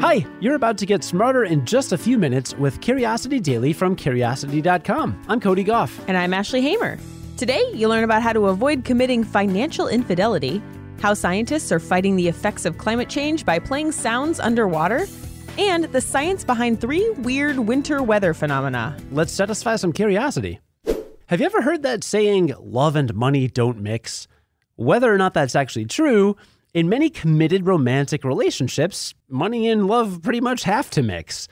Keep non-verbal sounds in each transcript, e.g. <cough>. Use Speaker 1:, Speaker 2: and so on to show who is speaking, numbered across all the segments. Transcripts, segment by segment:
Speaker 1: Hi, you're about to get smarter in just a few minutes with Curiosity Daily from Curiosity.com. I'm Cody Gough.
Speaker 2: And I'm Ashley Hamer. Today, you'll learn about how to avoid committing financial infidelity, how scientists are fighting the effects of climate change by playing sounds underwater, and the science behind three weird winter weather phenomena.
Speaker 1: Let's satisfy some curiosity. Have you ever heard that saying, love and money don't mix? Whether or not that's actually true, in many committed romantic relationships, money and love pretty much have to mix.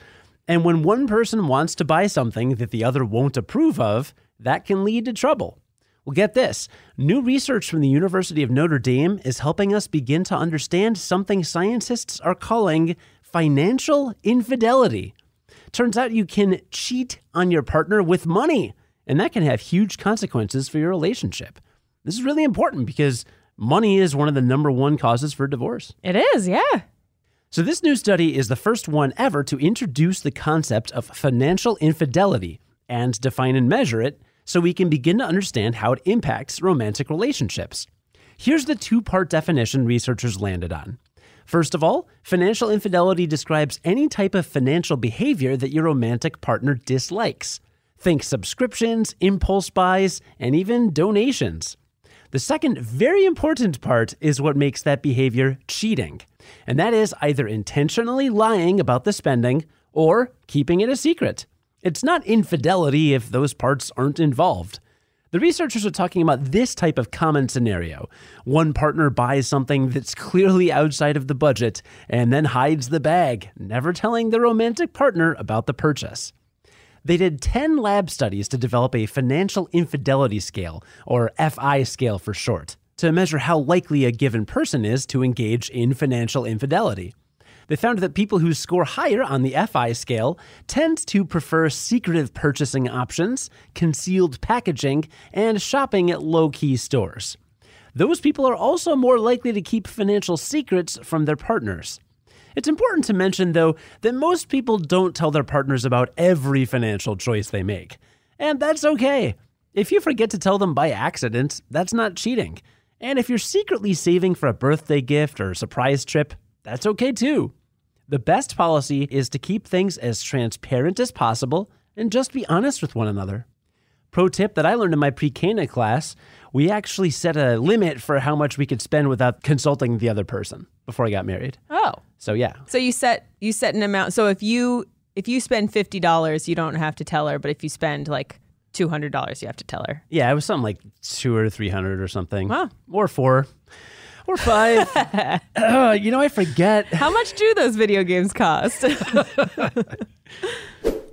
Speaker 1: And when one person wants to buy something that the other won't approve of, that can lead to trouble. Well, get this new research from the University of Notre Dame is helping us begin to understand something scientists are calling financial infidelity. Turns out you can cheat on your partner with money, and that can have huge consequences for your relationship. This is really important because money is one of the number one causes for divorce.
Speaker 2: It is, yeah.
Speaker 1: So, this new study is the first one ever to introduce the concept of financial infidelity and define and measure it so we can begin to understand how it impacts romantic relationships. Here's the two part definition researchers landed on. First of all, financial infidelity describes any type of financial behavior that your romantic partner dislikes. Think subscriptions, impulse buys, and even donations. The second very important part is what makes that behavior cheating, and that is either intentionally lying about the spending or keeping it a secret. It's not infidelity if those parts aren't involved. The researchers are talking about this type of common scenario. One partner buys something that's clearly outside of the budget and then hides the bag, never telling the romantic partner about the purchase. They did 10 lab studies to develop a financial infidelity scale, or FI scale for short, to measure how likely a given person is to engage in financial infidelity. They found that people who score higher on the FI scale tend to prefer secretive purchasing options, concealed packaging, and shopping at low key stores. Those people are also more likely to keep financial secrets from their partners. It's important to mention, though, that most people don't tell their partners about every financial choice they make. And that's okay. If you forget to tell them by accident, that's not cheating. And if you're secretly saving for a birthday gift or a surprise trip, that's okay too. The best policy is to keep things as transparent as possible and just be honest with one another. Pro tip that I learned in my pre Cana class we actually set a limit for how much we could spend without consulting the other person before I got married.
Speaker 2: Oh.
Speaker 1: So yeah.
Speaker 2: So you set you set an amount. So if you if you spend fifty dollars, you don't have to tell her. But if you spend like two hundred dollars, you have to tell her.
Speaker 1: Yeah, it was something like two or three hundred or something.
Speaker 2: Wow.
Speaker 1: Or four. Or five. <laughs> uh, you know, I forget.
Speaker 2: How much do those video games cost? <laughs>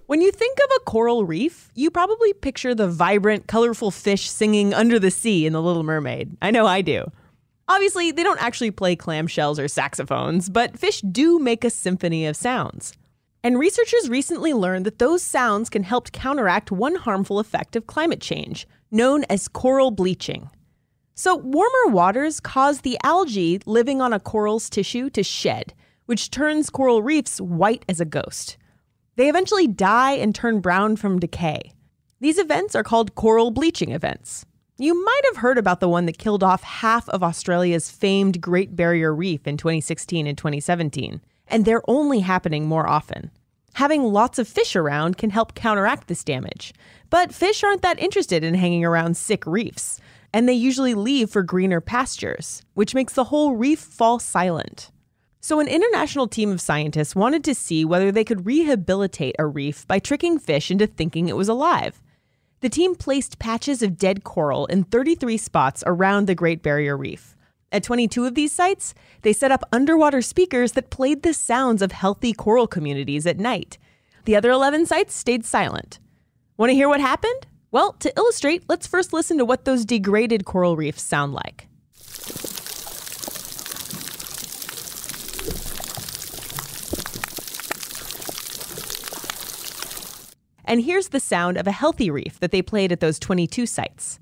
Speaker 2: When you think of a coral reef, you probably picture the vibrant, colorful fish singing under the sea in The Little Mermaid. I know I do. Obviously, they don't actually play clamshells or saxophones, but fish do make a symphony of sounds. And researchers recently learned that those sounds can help counteract one harmful effect of climate change, known as coral bleaching. So, warmer waters cause the algae living on a coral's tissue to shed, which turns coral reefs white as a ghost. They eventually die and turn brown from decay. These events are called coral bleaching events. You might have heard about the one that killed off half of Australia's famed Great Barrier Reef in 2016 and 2017, and they're only happening more often. Having lots of fish around can help counteract this damage, but fish aren't that interested in hanging around sick reefs, and they usually leave for greener pastures, which makes the whole reef fall silent. So, an international team of scientists wanted to see whether they could rehabilitate a reef by tricking fish into thinking it was alive. The team placed patches of dead coral in 33 spots around the Great Barrier Reef. At 22 of these sites, they set up underwater speakers that played the sounds of healthy coral communities at night. The other 11 sites stayed silent. Want to hear what happened? Well, to illustrate, let's first listen to what those degraded coral reefs sound like. And here's the sound of a healthy reef that they played at those 22 sites.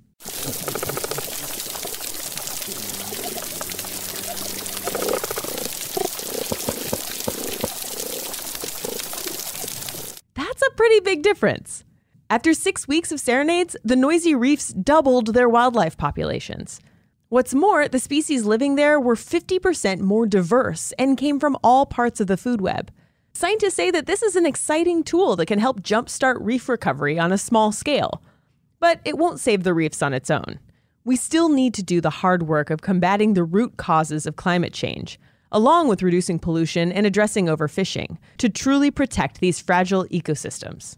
Speaker 2: That's a pretty big difference. After six weeks of serenades, the noisy reefs doubled their wildlife populations. What's more, the species living there were 50% more diverse and came from all parts of the food web. Scientists say that this is an exciting tool that can help jumpstart reef recovery on a small scale. But it won't save the reefs on its own. We still need to do the hard work of combating the root causes of climate change, along with reducing pollution and addressing overfishing, to truly protect these fragile ecosystems.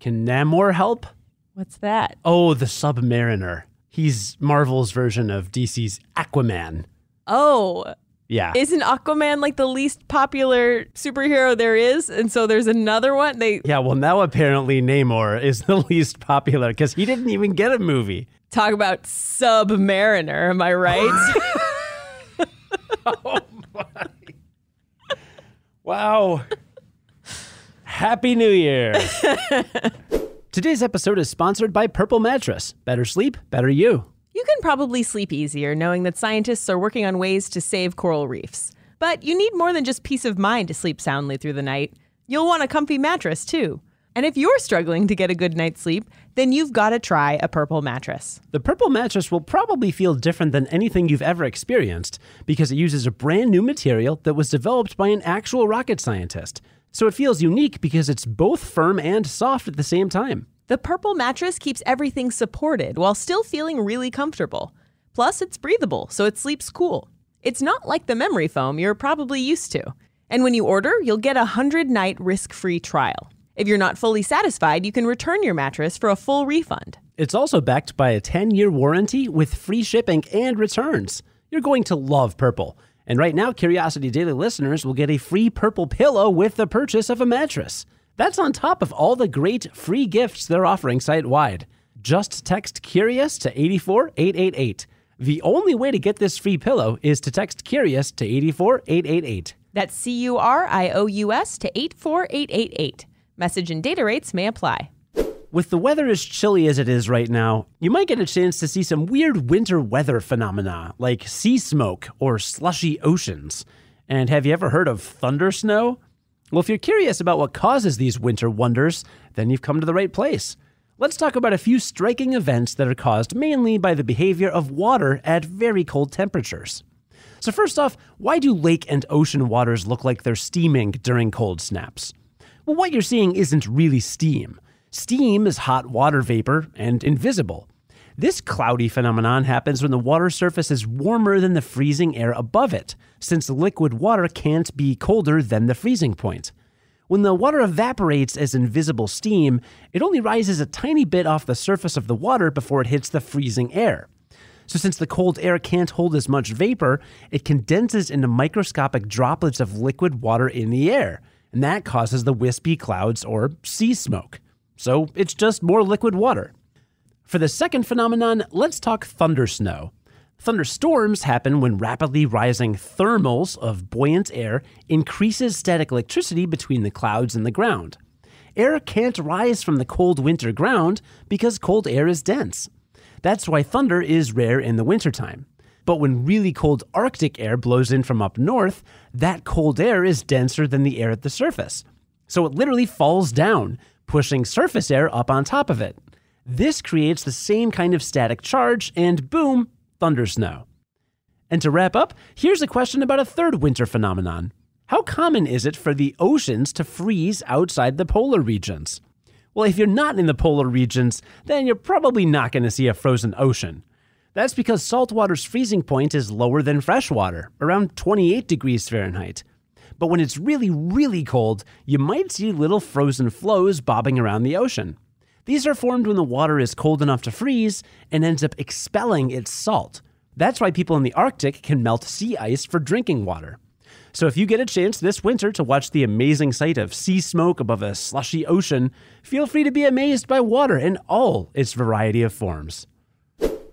Speaker 1: Can Namor help?
Speaker 2: What's that?
Speaker 1: Oh, the Submariner. He's Marvel's version of DC's Aquaman.
Speaker 2: Oh,
Speaker 1: Yeah.
Speaker 2: isn't Aquaman like the least popular superhero there is? And so there's another one. They
Speaker 1: yeah, well, now apparently Namor is <laughs> the least popular because he didn't even get a movie.
Speaker 2: talk about Submariner, am I right? <laughs> <laughs> Oh my.
Speaker 1: Wow. Happy New Year. Today's episode is sponsored by Purple Mattress. Better sleep, better you.
Speaker 2: You can probably sleep easier knowing that scientists are working on ways to save coral reefs. But you need more than just peace of mind to sleep soundly through the night. You'll want a comfy mattress, too. And if you're struggling to get a good night's sleep, then you've got to try a purple mattress.
Speaker 1: The Purple Mattress will probably feel different than anything you've ever experienced because it uses a brand new material that was developed by an actual rocket scientist. So it feels unique because it's both firm and soft at the same time.
Speaker 2: The purple mattress keeps everything supported while still feeling really comfortable. Plus, it's breathable, so it sleeps cool. It's not like the memory foam you're probably used to. And when you order, you'll get a 100 night risk free trial. If you're not fully satisfied, you can return your mattress for a full refund.
Speaker 1: It's also backed by a 10 year warranty with free shipping and returns. You're going to love Purple. And right now, Curiosity Daily listeners will get a free Purple pillow with the purchase of a mattress. That's on top of all the great free gifts they're offering site wide. Just text Curious to 84888. The only way to get this free pillow is to text Curious to 84888.
Speaker 2: That's C U R I O U S to 84888. Message and data rates may apply.
Speaker 1: With the weather as chilly as it is right now, you might get a chance to see some weird winter weather phenomena like sea smoke or slushy oceans. And have you ever heard of thunder snow? Well, if you're curious about what causes these winter wonders, then you've come to the right place. Let's talk about a few striking events that are caused mainly by the behavior of water at very cold temperatures. So, first off, why do lake and ocean waters look like they're steaming during cold snaps? Well, what you're seeing isn't really steam. Steam is hot water vapor and invisible. This cloudy phenomenon happens when the water surface is warmer than the freezing air above it, since liquid water can't be colder than the freezing point. When the water evaporates as invisible steam, it only rises a tiny bit off the surface of the water before it hits the freezing air. So, since the cold air can't hold as much vapor, it condenses into microscopic droplets of liquid water in the air, and that causes the wispy clouds or sea smoke. So, it's just more liquid water. For the second phenomenon, let's talk thunder snow. Thunderstorms happen when rapidly rising thermals of buoyant air increases static electricity between the clouds and the ground. Air can't rise from the cold winter ground because cold air is dense. That's why thunder is rare in the wintertime. But when really cold Arctic air blows in from up north, that cold air is denser than the air at the surface. So it literally falls down, pushing surface air up on top of it. This creates the same kind of static charge, and boom, thunder snow. And to wrap up, here's a question about a third winter phenomenon. How common is it for the oceans to freeze outside the polar regions? Well, if you're not in the polar regions, then you're probably not going to see a frozen ocean. That's because saltwater's freezing point is lower than freshwater, around 28 degrees Fahrenheit. But when it's really, really cold, you might see little frozen floes bobbing around the ocean. These are formed when the water is cold enough to freeze and ends up expelling its salt. That's why people in the Arctic can melt sea ice for drinking water. So if you get a chance this winter to watch the amazing sight of sea smoke above a slushy ocean, feel free to be amazed by water in all its variety of forms.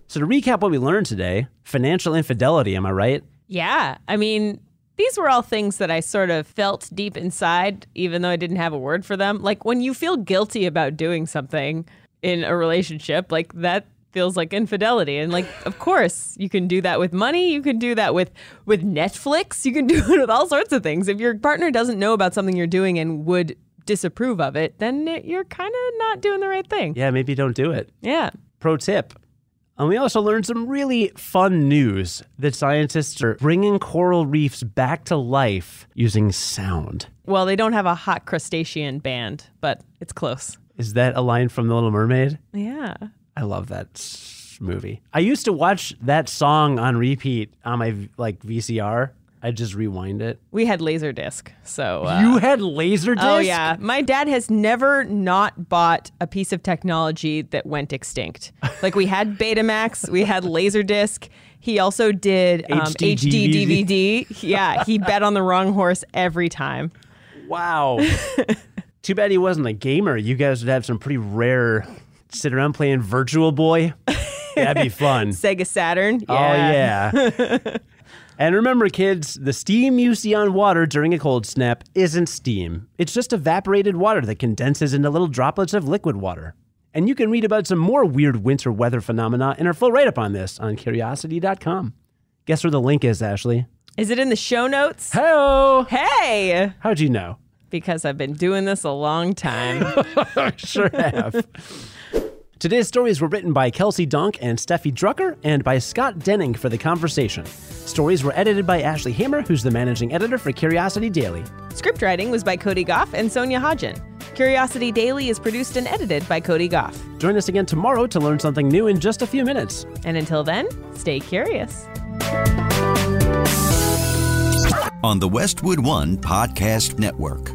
Speaker 1: So to recap what we learned today, financial infidelity, am I right?
Speaker 2: Yeah. I mean, these were all things that I sort of felt deep inside, even though I didn't have a word for them. Like when you feel guilty about doing something in a relationship, like that feels like infidelity. And like, <sighs> of course, you can do that with money. You can do that with with Netflix. You can <laughs> do it with all sorts of things. If your partner doesn't know about something you're doing and would disapprove of it, then it, you're kind of not doing the right thing.
Speaker 1: Yeah, maybe don't do it.
Speaker 2: Yeah.
Speaker 1: Pro tip And we also learned some really fun news that scientists are bringing coral reefs back to life using sound.
Speaker 2: Well, they don't have a hot crustacean band, but it's close.
Speaker 1: Is that a line from The Little Mermaid?
Speaker 2: Yeah.
Speaker 1: I love that movie. I used to watch that song on repeat on my like VCR. I just rewind it.
Speaker 2: We had Laserdisc, so. Uh,
Speaker 1: you had Laserdisc.
Speaker 2: Oh, yeah. My dad has never not bought a piece of technology that went extinct. Like, we had <laughs> Betamax, we had Laserdisc. He also did um,
Speaker 1: HD
Speaker 2: HD DVD. Yeah, he bet on the wrong horse every time.
Speaker 1: Wow. <laughs> Too bad he wasn't a gamer. You guys would have some pretty rare sit around playing Virtual Boy. That'd be fun. <laughs>
Speaker 2: Sega Saturn.
Speaker 1: Oh yeah. And remember, kids, the steam you see on water during a cold snap isn't steam. It's just evaporated water that condenses into little droplets of liquid water. And you can read about some more weird winter weather phenomena in our full write up on this on curiosity.com. Guess where the link is, Ashley?
Speaker 2: Is it in the show notes?
Speaker 1: Hello.
Speaker 2: Hey,
Speaker 1: How'd you know?
Speaker 2: because I've been doing this a long time. <laughs>
Speaker 1: sure have. Today's stories were written by Kelsey Donk and Steffi Drucker and by Scott Denning for The Conversation. Stories were edited by Ashley Hamer, who's the managing editor for Curiosity Daily.
Speaker 2: Script writing was by Cody Gough and Sonia Hodgen. Curiosity Daily is produced and edited by Cody Gough.
Speaker 1: Join us again tomorrow to learn something new in just a few minutes.
Speaker 2: And until then, stay curious.
Speaker 3: on the Westwood One Podcast Network.